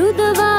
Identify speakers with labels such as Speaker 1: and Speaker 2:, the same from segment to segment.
Speaker 1: மருதவா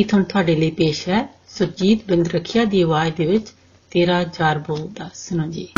Speaker 1: ਗੀਤ ਹੁਣ ਤੁਹਾਡੇ ਲਈ ਪੇਸ਼ ਹੈ। ਸੁਰਜੀਤ ਬਿੰਦ ਰਖਿਆ ਦੀ ਆਵਾਜ਼ ਦੇ ਵਿੱਚ ਤੇਰਾ ਯਾਰ ਬੋਲਦਾ ਸੁਣੋ ਜੀ।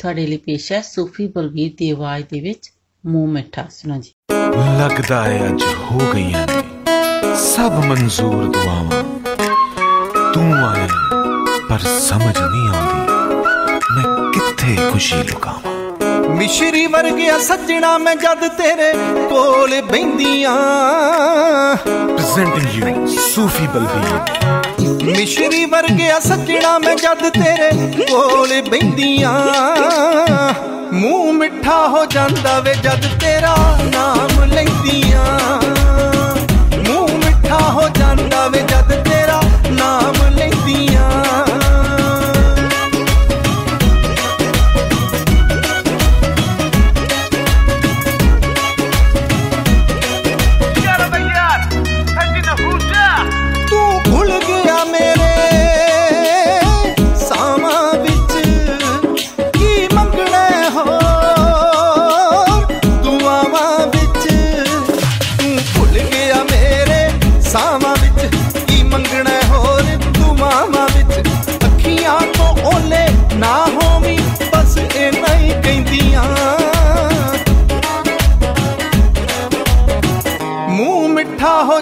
Speaker 1: ਤੁਹਾਡੇ ਲਈ ਪੇਸ਼ ਹੈ ਸੂਫੀ ਬਲਵੀਰ ਦੀ ਆਵਾਜ਼ ਦੇ ਵਿੱਚ ਮੂੰਹ ਮਿੱਠਾ। ਸੁਣਾ ਜੀ।
Speaker 2: ਲੱਗਦਾ ਹੈ ਅੱਜ ਹੋ ਗਈਆਂ ਨੇ ਸਭ ਮਨਜ਼ੂਰ ਦੁਆਵਾਂ। ਤੂੰ ਆਏ ਪਰ ਸਮਝ ਨਹੀਂ ਆਉਂਦੀ ਮੈਂ ਕਿੱਥੇ ਖੁਸ਼ੀ ਲੁਕਾਵਾਂ।
Speaker 3: ਮਿਸ਼ਰੀ ਵਰਗਿਆ ਸੱਜਣਾ ਮੈਂ ਜਦ ਤੇਰੇ ਕੋਲ ਬੈੰਦੀਆਂ।
Speaker 2: Presenting you Sufi Balbir
Speaker 3: ਮਿਸ਼ਰੀ ਵਰਗਿਆ ਸੱਜਣਾ ਮੈਂ ਜਦ ਤੇਰੇ ਕੋਲ ਬੈੰਦੀਆਂ। ਮੂੰਹ ਮਿੱਠਾ ਹੋ ਜਾਂਦਾ ਵੇ ਜਦ ਤੇਰਾ ਨਾਮ ਲੈਂਦੀਆਂ। ਮੂੰਹ ਮਿੱਠਾ ਹੋ ਜਾਂਦਾ ਵੇ ਜਦ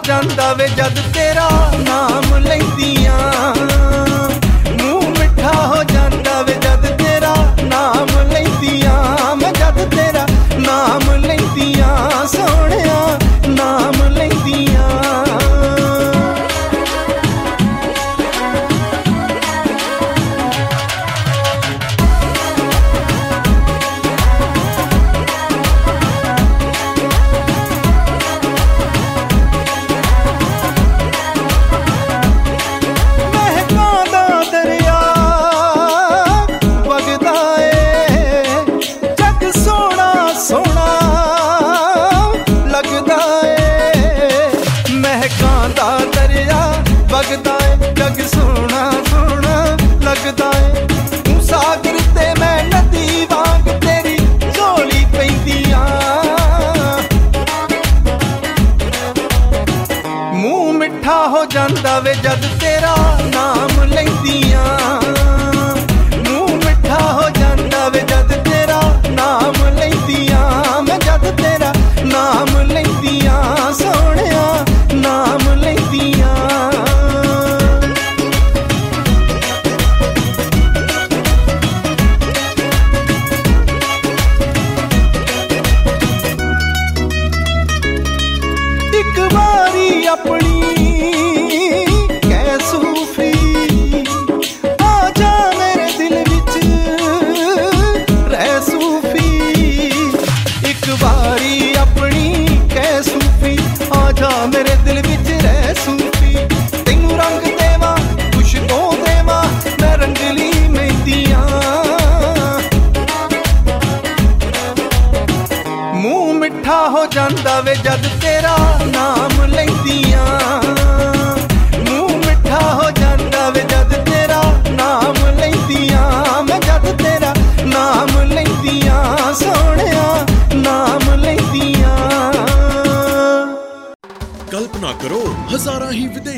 Speaker 3: ਜਾਂਦਾ ਵੇ ਜਦ ਤੇਰਾ ਨਾਮ ਲੈਂਦੀਆਂ।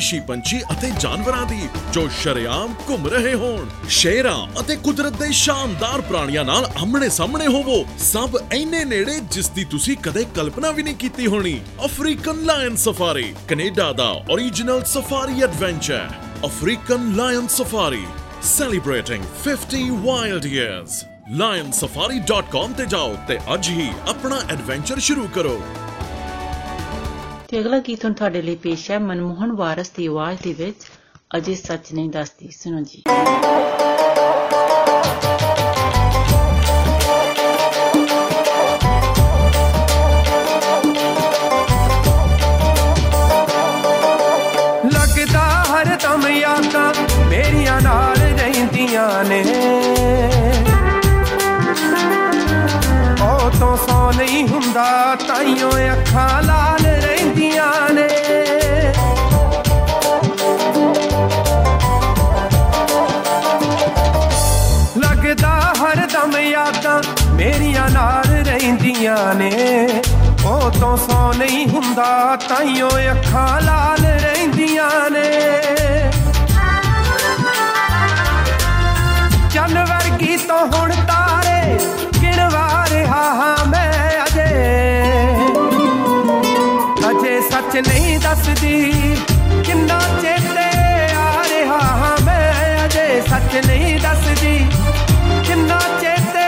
Speaker 4: ਵਿਦੇਸ਼ੀ ਪੰਛੀ ਅਤੇ ਜਾਨਵਰਾਂ ਦੀ, ਜੋ ਸ਼ਰੇਆਮ ਘੁੰਮ ਰਹੇ ਹੋਣ। ਸ਼ੇਰਾਂ ਅਤੇ ਕੁਦਰਤ ਦੇ ਸ਼ਾਨਦਾਰ ਪ੍ਰਾਣੀਆਂ ਨਾਲ ਆਮਣੇ ਸਾਹਮਣੇ ਹੋਵੋ। ਸਭ ਐਨੇ ਨੇੜੇ ਜਿਸ ਦੀ ਤੁਸੀਂ ਕਦੇ ਕਲਪਨਾ ਵੀ ਨਹੀਂ ਕੀਤੀ ਹੋਣੀ। ਅਫਰੀਕਨ ਲਾਇਨ ਸਫਾਰੀ, ਕੈਨੇਡਾ ਦਾ origignal safari adventure African lion safari, celebrating 50 wild years lionsafari.com ਤੇ ਜਾਓ ਤੇ ਅੱਜ ਹੀ ਆਪਣਾ ਐਡਵੈਂਚਰ ਸ਼ੁਰੂ ਕਰੋ।
Speaker 1: ਤੇ ਅਗਲਾ ਗੀਤ ਹੁਣ ਤੁਹਾਡੇ ਲਈ ਪੇਸ਼ ਹੈ ਮਨਮੋਹਨ ਵਾਰਸ ਦੀ ਆਵਾਜ਼ ਦੇ ਵਿੱਚ ਅਜੇ ਸੱਚ ਨਹੀਂ ਦੱਸਦੀ ਸੁਣੋ ਜੀ
Speaker 5: ਲੱਗਦਾ ਹਰ ਦਮ ਯਾਦਾਂ ਮੇਰੀਆਂ ਨਾਲ ਰਹਿੰਦੀਆਂ ਨੇ ਉਹ ਤੋਂ ਸੌ ਨਹੀਂ ਹੁੰਦਾ ਤਾਈਓ ਅੱਖਾਂ ਲਾਲ ਨਹੀਂ ਹੁੰਦਾ, ਤਾਈਓ ਅੱਖਾਂ ਲਾਲ ਰਹਿੰਦੀਆਂ ਨੇ। ਚੰਨ ਵਰਗੀ ਤੋਂ ਹੁਣ ਤਾਰੇ ਗਿਣਵਾ ਰਿਹਾ ਹਾਂ ਮੈਂ ਅਜੇ। ਅਜੇ ਸੱਚ ਨਹੀਂ ਦੱਸਦੀ, ਕਿੰਨਾ ਚੇਤੇ ਆ ਰਿਹਾ ਹਾਂ ਮੈਂ ਅਜੇ। ਸੱਚ ਨਹੀਂ ਦੱਸਦੀ, ਕਿੰਨਾ ਚੇਤੇ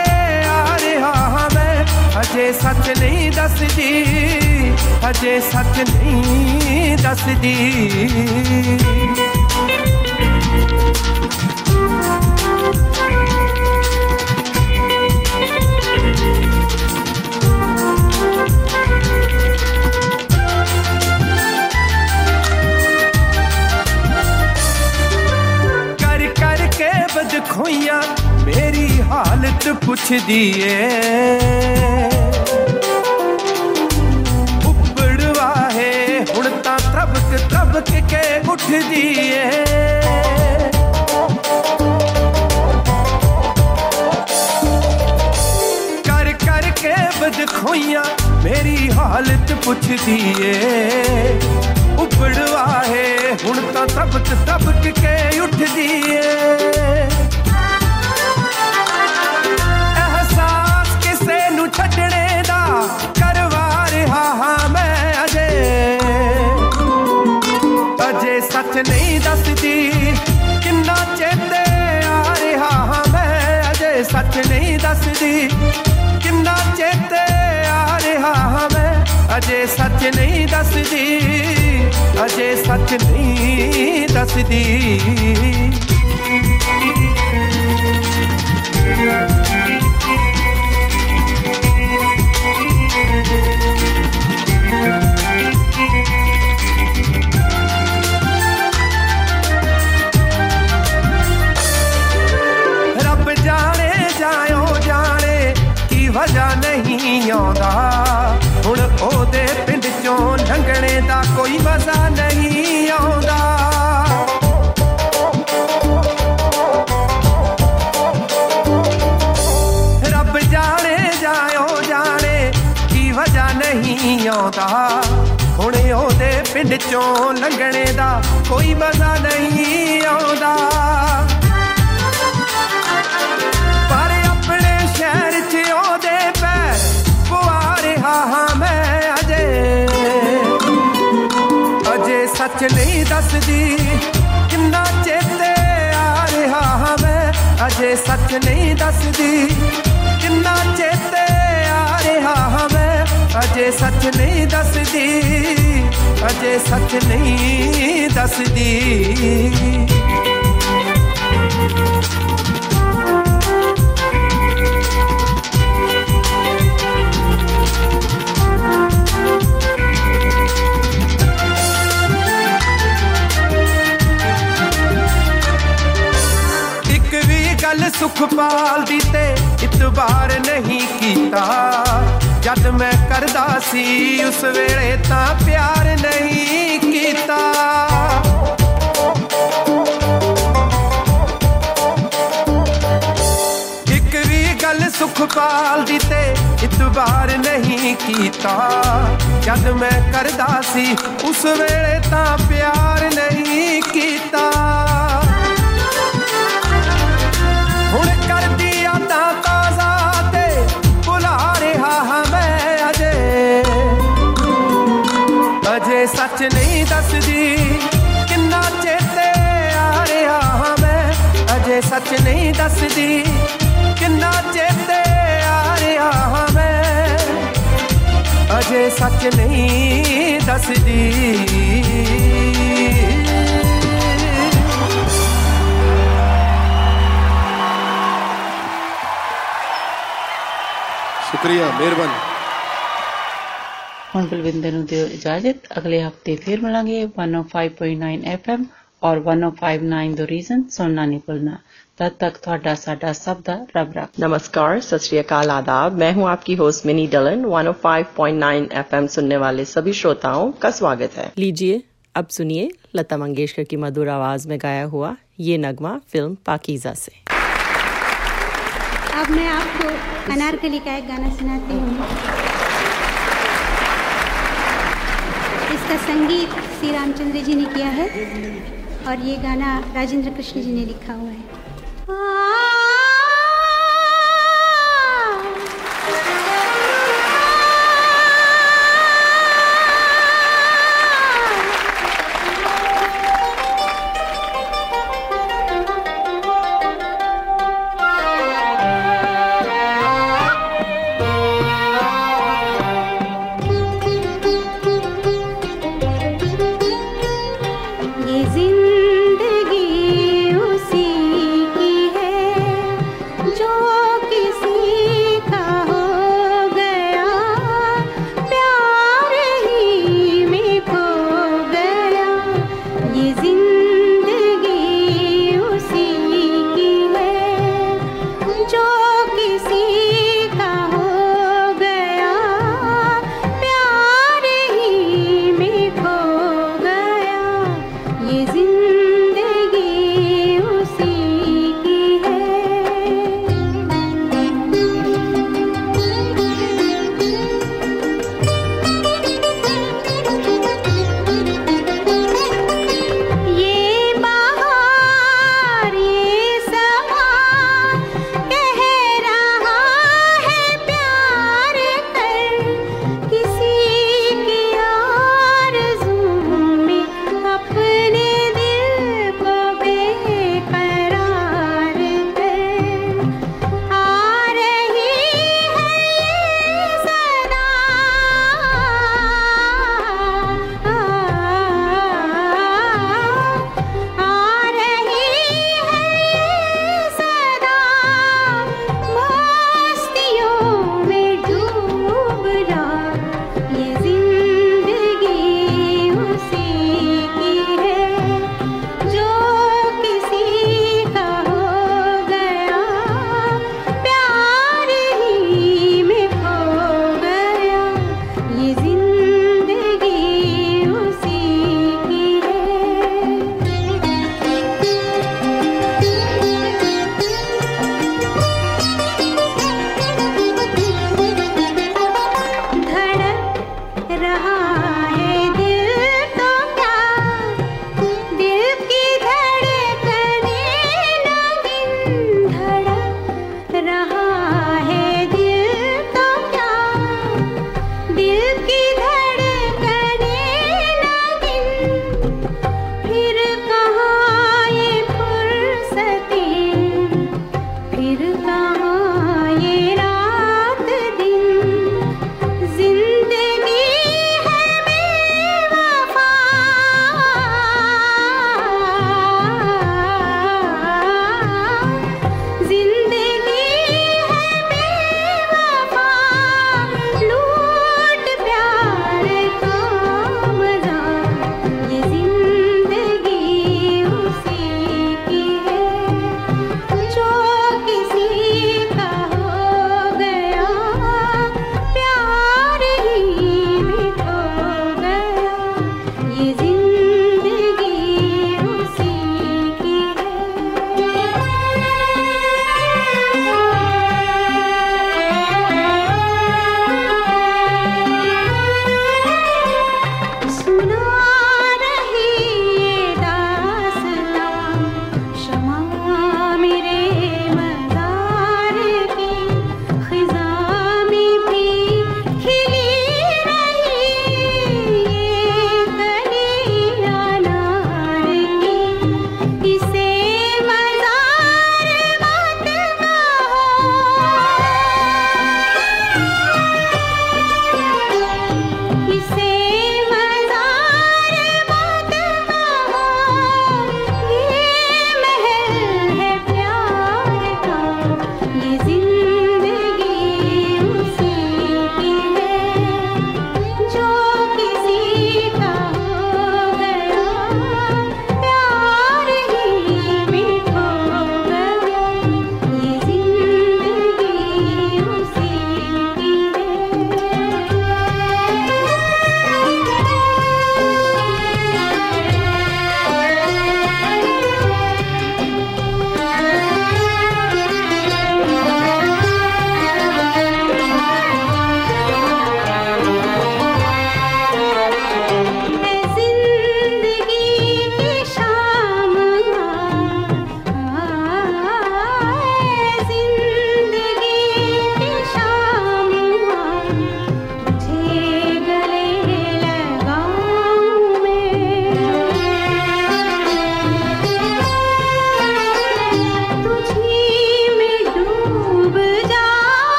Speaker 5: ਆ ਰਿਹਾ ਹਾਂ ਅਜੇ ਸੱਚ ਨਹੀਂ ਦੱਸਦੀ। ਅਜੇ ਸੱਚ ਨਹੀਂ ਦੱਸਦੀ ਕਰ ਕਰ ਕੇ ਬਦ ਖੋਈਆਂ के उठ दिए। कर कर के बदखोइया मेरी हालत पुछ दिए। उपड़वा है हूँ तो तबक तबक के उठ दिए। ਦੱਸਦੀ ਕਿੰਨਾ ਚੇਤੇ ਆ ਰਿਹਾ ਹਾਂ ਮੈਂ ਅਜੇ ਸੱਚ ਨਹੀਂ ਦੱਸਦੀ। ਕਿੰਨਾ ਚੇਤੇ ਆ ਰਿਹਾ ਹਾਂ ਮੈਂ ਅਜੇ ਸੱਚ ਨਹੀਂ ਦੱਸਦੀ। ਅਜੇ ਸੱਚ ਨਹੀਂ ਦੱਸਦੀ। ਉਹਦੇ ਪਿੰਡ ਚੋਂ ਲੰਘਣੇ ਦਾ ਕੋਈ ਮਜ਼ਾ ਨਹੀਂ ਆਉਂਦਾ। ਪਰ ਆਪਣੇ ਸ਼ਹਿਰ 'ਚ ਉਹਦੇ ਪੈਰ ਪਵਾ ਰਿਹਾ ਹਾਂ ਮੈਂ ਅਜੇ। ਅਜੇ ਸੱਚ ਨਹੀਂ ਦੱਸਦੀ ਕਿੰਨਾ ਚੇਤੇ ਆ ਰਿਹਾ ਹਾਂ ਮੈਂ। ਅਜੇ ਸੱਚ ਨਹੀਂ ਦੱਸਦੀ ਅਜੇ ਸੱਚ ਨਹੀਂ ਦੱਸਦੀ, ਅਜੇ ਸੱਚ ਨਹੀਂ ਦੱਸਦੀ। ਇੱਕ ਵੀ ਗੱਲ ਸੁਖਪਾਲ ਦੀ ਤੇ ਇਤਬਾਰ ਨਹੀਂ ਕੀਤਾ। ਜਦ ਮੈਂ ਕਰਦਾ ਸੀ, ਉਸ ਵੇਲੇ ਤਾਂ ਪਿਆਰ ਨਹੀਂ ਕੀਤਾ। ਇੱਕ ਵੀ ਗੱਲ ਸੁਖਪਾਲ ਦੀ ਤੇ ਇਤਬਾਰ ਨਹੀਂ ਕੀਤਾ। ਜਦ ਮੈਂ ਕਰਦਾ ਸੀ, ਉਸ ਵੇਲੇ ਤਾਂ ਪਿਆਰ ਨਹੀਂ ਕੀਤਾ। ਸੱਚ ਨਹੀਂ ਦੱਸਦੀ ਕਿੰਨਾ ਚੇਤੇ ਆ ਰਿਹਾ ਹਾਂ ਮੈਂ ਅਜੇ ਸੱਚ ਨਹੀਂ ਦੱਸਦੀ
Speaker 6: ਸ਼ੁਕਰੀਆ ਮਿਹਰਬਾਨੀ
Speaker 1: ਹੁਣ ਬਲਵਿੰਦਰ ਨੂੰ ਦਿਓ ਇਜਾਜ਼ਤ ਅਗਲੇ ਹਫਤੇ ਫਿਰ ਮਿਲਾਂਗੇ 105.9 FM ਔਰ 1059 ਦ ਰੀਜ਼ਨ ਸੁਣਨਾ ਨਹੀਂ ਭੁੱਲਣਾ तब तक ਤੁਹਾਡਾ ਸਾਡਾ ਸਭ ਦਾ ਰੱਬ ਰੱਖ
Speaker 7: नमस्कार सत श्री अकाल आदाब मैं हूं आपकी होस्ट मिनी डलन 105.9 एफएम सुनने वाले सभी श्रोताओं का स्वागत है लीजिए अब सुनिए लता मंगेशकर की मधुर आवाज में गाया हुआ ये नगमा फिल्म पाकीजा से
Speaker 8: अब मैं आपको अनारकली का एक गाना सुनाती हूँ इसका संगीत श्री रामचंद्र जी ने किया है और ये गाना राजेंद्र कृष्ण जी ने लिखा हुआ है 啊。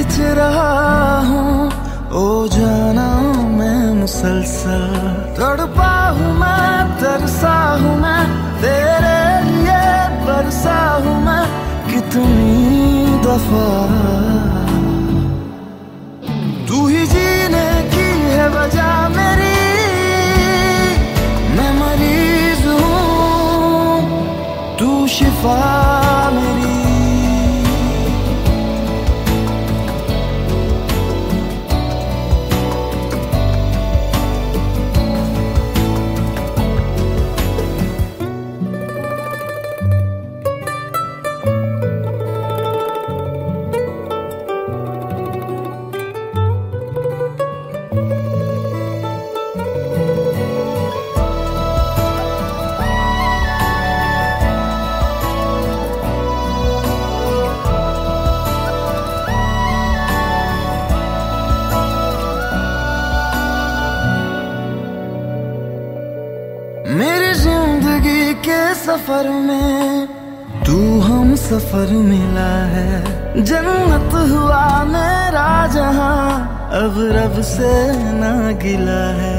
Speaker 9: खिंच रहा हूँ। ओ जाना मैं मुसलसल। तड़पा हूँ मैं, तरसा हूँ मैं, तेरे लिए बरसा हूँ मैं। कितनी दफ़ा सफ़र मिला है। जन्नत हुआ मेरा जहाँ अब रब से ना गिला है।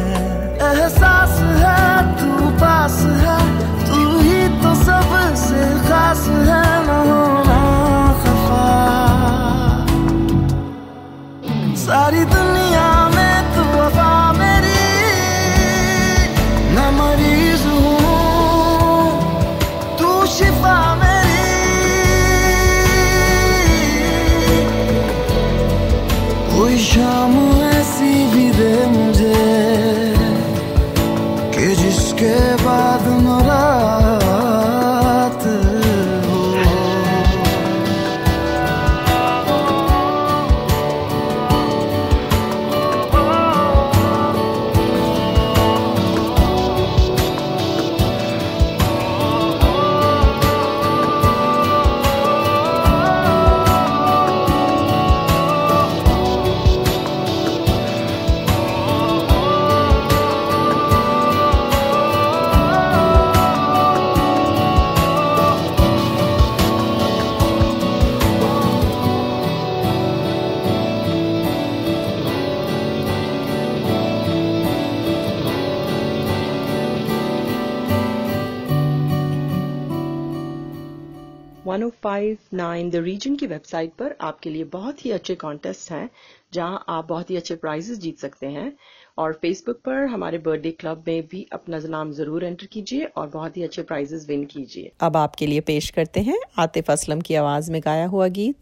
Speaker 7: रीजन की वेबसाइट पर आपके लिए बहुत ही अच्छे कॉन्टेस्ट हैं जहाँ आप बहुत ही अच्छे प्राइजेस जीत सकते हैं। और फेसबुक पर हमारे बर्थडे क्लब में भी अपना नाम ज़रूर एंटर कीजिए और बहुत ही अच्छे प्राइजेस विन कीजिए।
Speaker 10: अब आपके लिए पेश करते हैं आतिफ असलम की आवाज़ में गाया हुआ गीत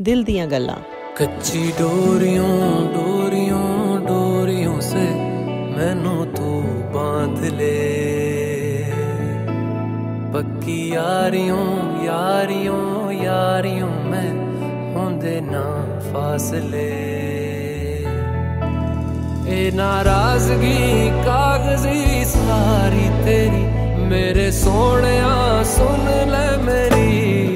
Speaker 10: दिल दिया गल्ला।
Speaker 11: कच्ची डोरियों डोरियों डोरियों से मैनू तू बाँध ले। पक्की यारियों यारियों यारियों में होंदे ना फासले ए नाराज़गी कागज़ी सारी तेरी मेरे सोने सुन ले मेरी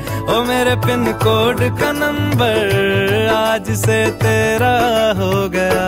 Speaker 12: ओ मेरे पिन कोड का नंबर आज से तेरा हो गया।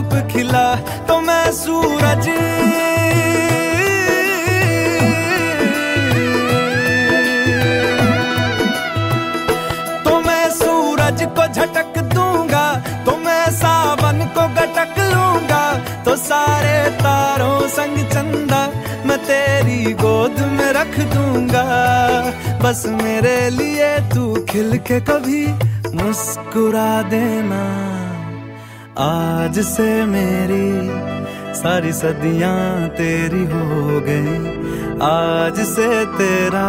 Speaker 12: धूप खिला तो मैं सूरज। तो मैं सूरज को झटक दूँगा तो मैं सावन को गटक लूँगा। तो सारे तारों संग चंदा मैं तेरी गोद में रख दूँगा। बस मेरे लिए तू खिल के कभी मुस्कुरा देना। आज से मेरी सारी सदियाँ तेरी हो गई। आज से तेरा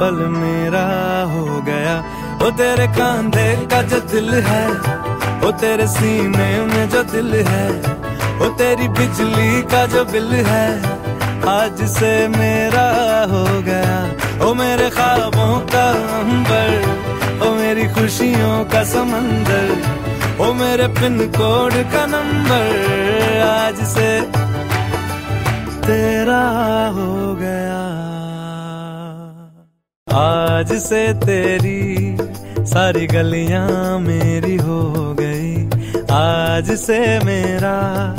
Speaker 12: पल मेरा हो गया। वो तेरे कांधे का जो दिल है वो तेरे सीने में जो दिल है वो तेरी बिजली का जो बिल है, आज से मेरा हो गया। ओ मेरे ख्वाबों का अंबर, ओ मेरी खुशियों का समंदर, ओ मेरे पिन कोड का नंबर आज से तेरा हो गया। आज से तेरी सारी गलियाँ मेरी हो गई। आज से मेरा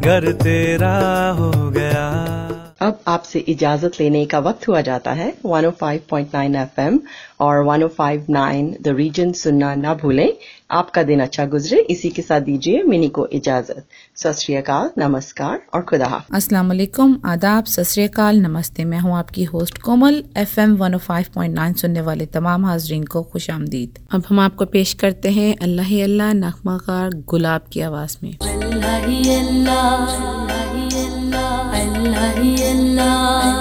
Speaker 12: घर तेरा हो गया।
Speaker 7: अब आपसे इजाज़त लेने का वक्त हुआ जाता है 105.9 एफएम और 105.9 द रीजन सुनना ना भूलें। आपका दिन अच्छा गुजरे। इसी के साथ दीजिए मिनी को इजाज़त। सत नमस्कार और खुदा
Speaker 13: अस्सलाम वालेकुम। आदाब सत नमस्ते। मैं हूँ आपकी होस्ट कोमल एफएम 105.9 सुनने वाले तमाम हाजरीन को खुश आमदीद। अब हम आपको पेश करते हैं अल्लाह ही अल्लाह नगमाकार गुलाब की आवाज़ में।
Speaker 14: अल्लाह ही अल्लाह। अल्लाह ही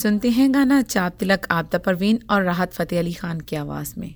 Speaker 15: सुनते हैं गाना चाप तिलक, आपदा परवीन और राहत फ़तेह अली खान की आवाज़ में।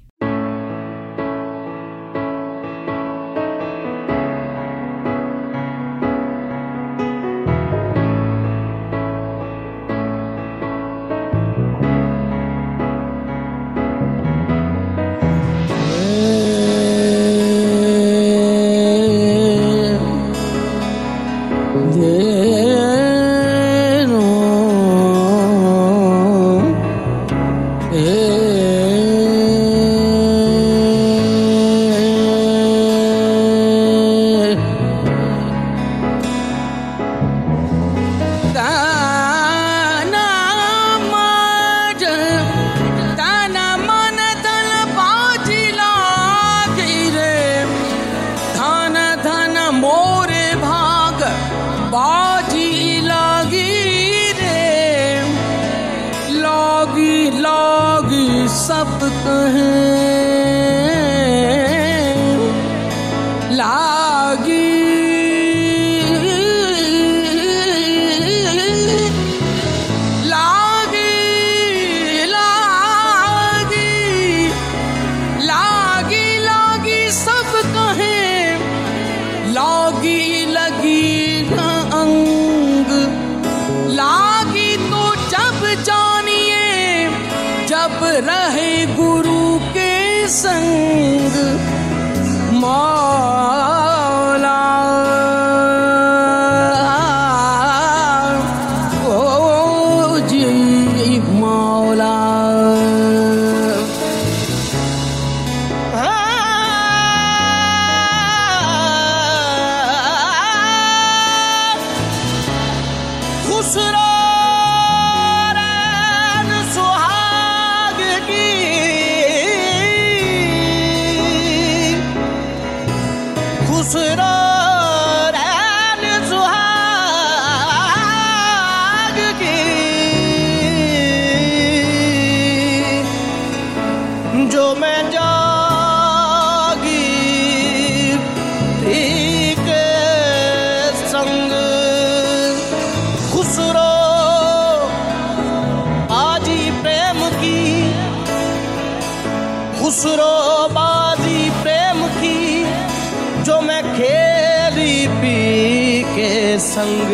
Speaker 16: संग।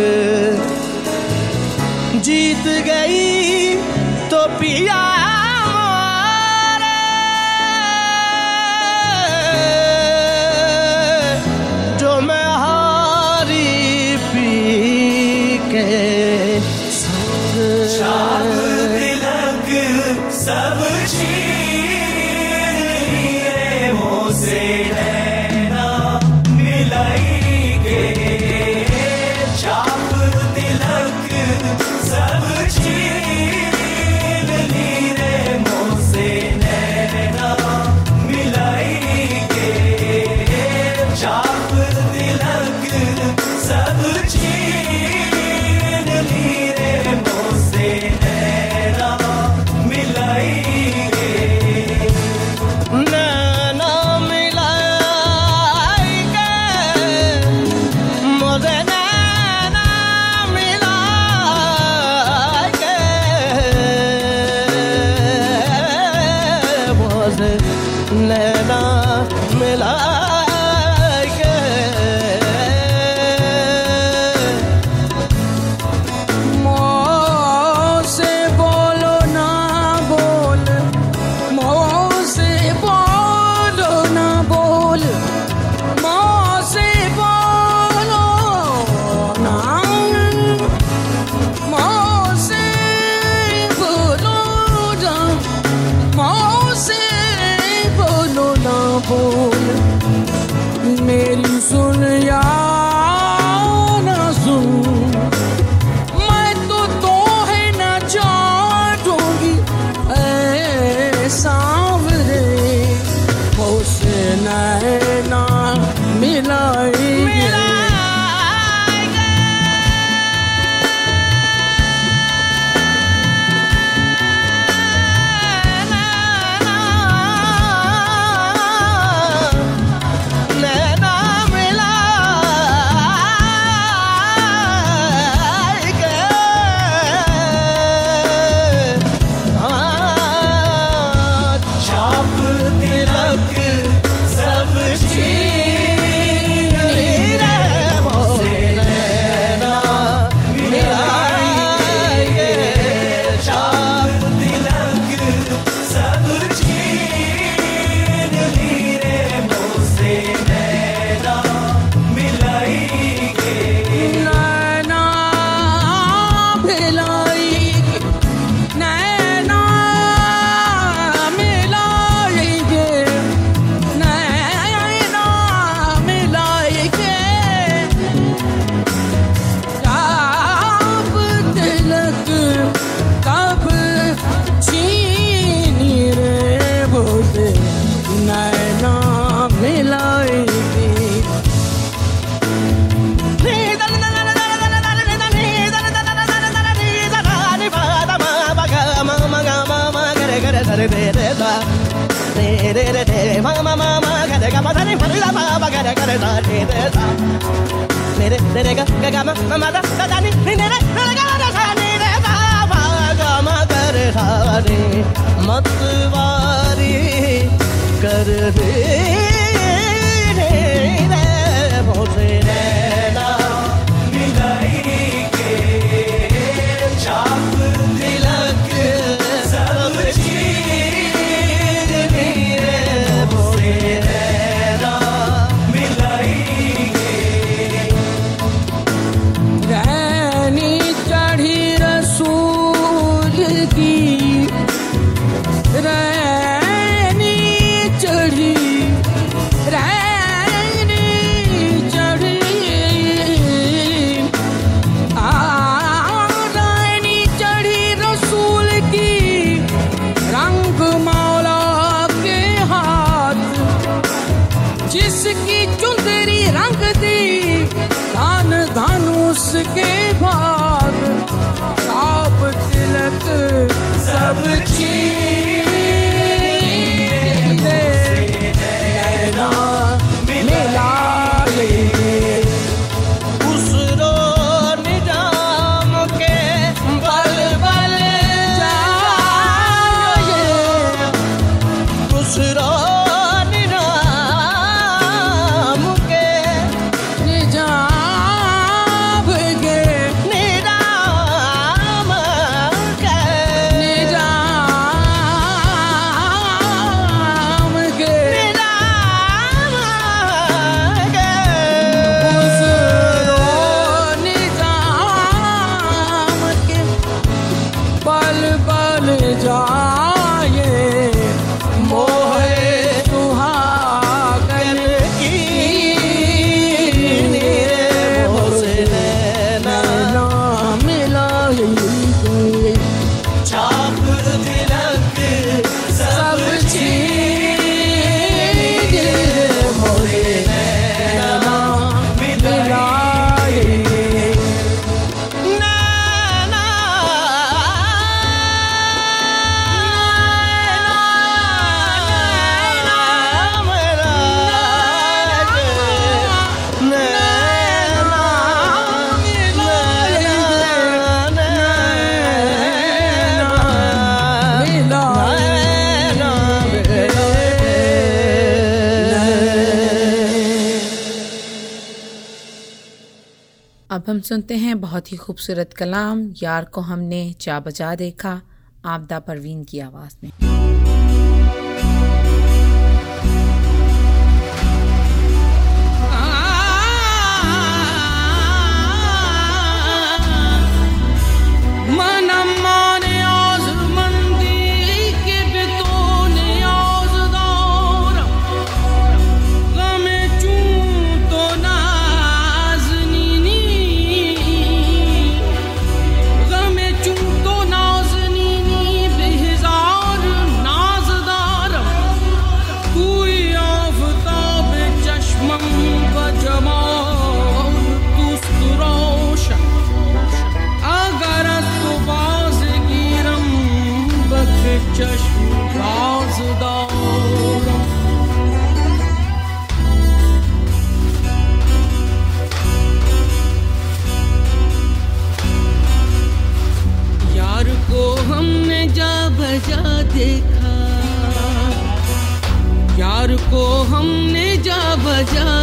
Speaker 16: जीत गई तो पिया मतवारी कर दे रे
Speaker 15: सुनते हैं बहुत ही खूबसूरत कलाम, यार को हमने चा बजा देखा, आपदा परवीन की आवाज़ में।
Speaker 5: olacak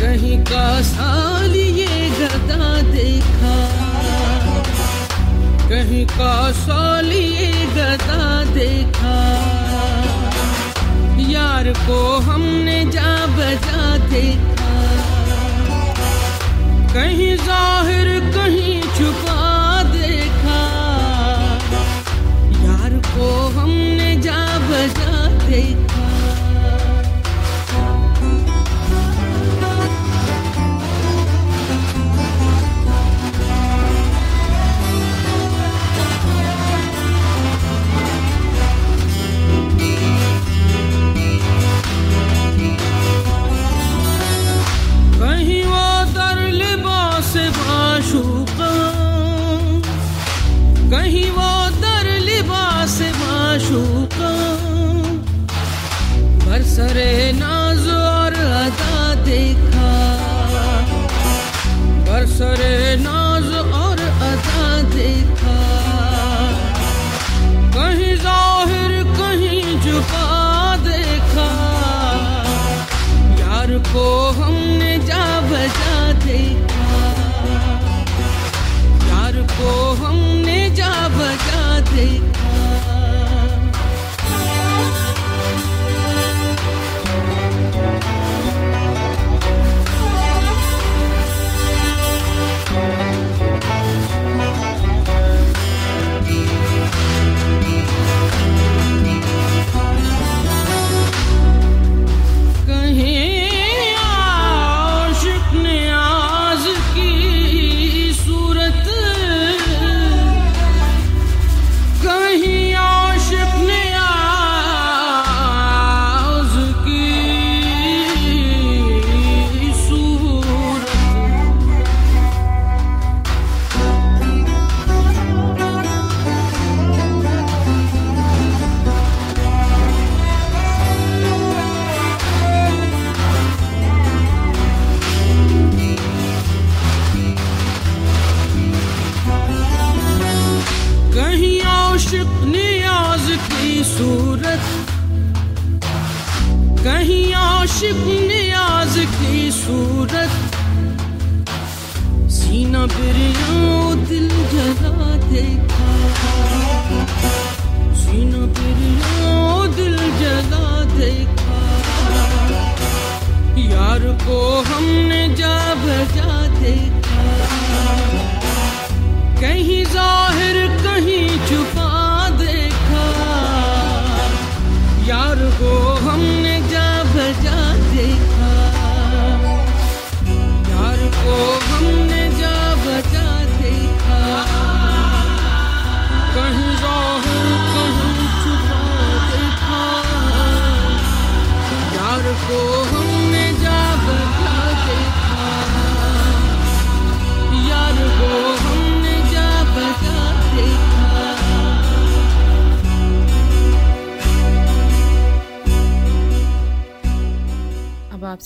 Speaker 5: कहीं का साल ये गदा देखा। कहीं का साल ये गदा देखा। यार को हमने जा बजा देखा। कहीं ज़ाहिर कहीं छुपा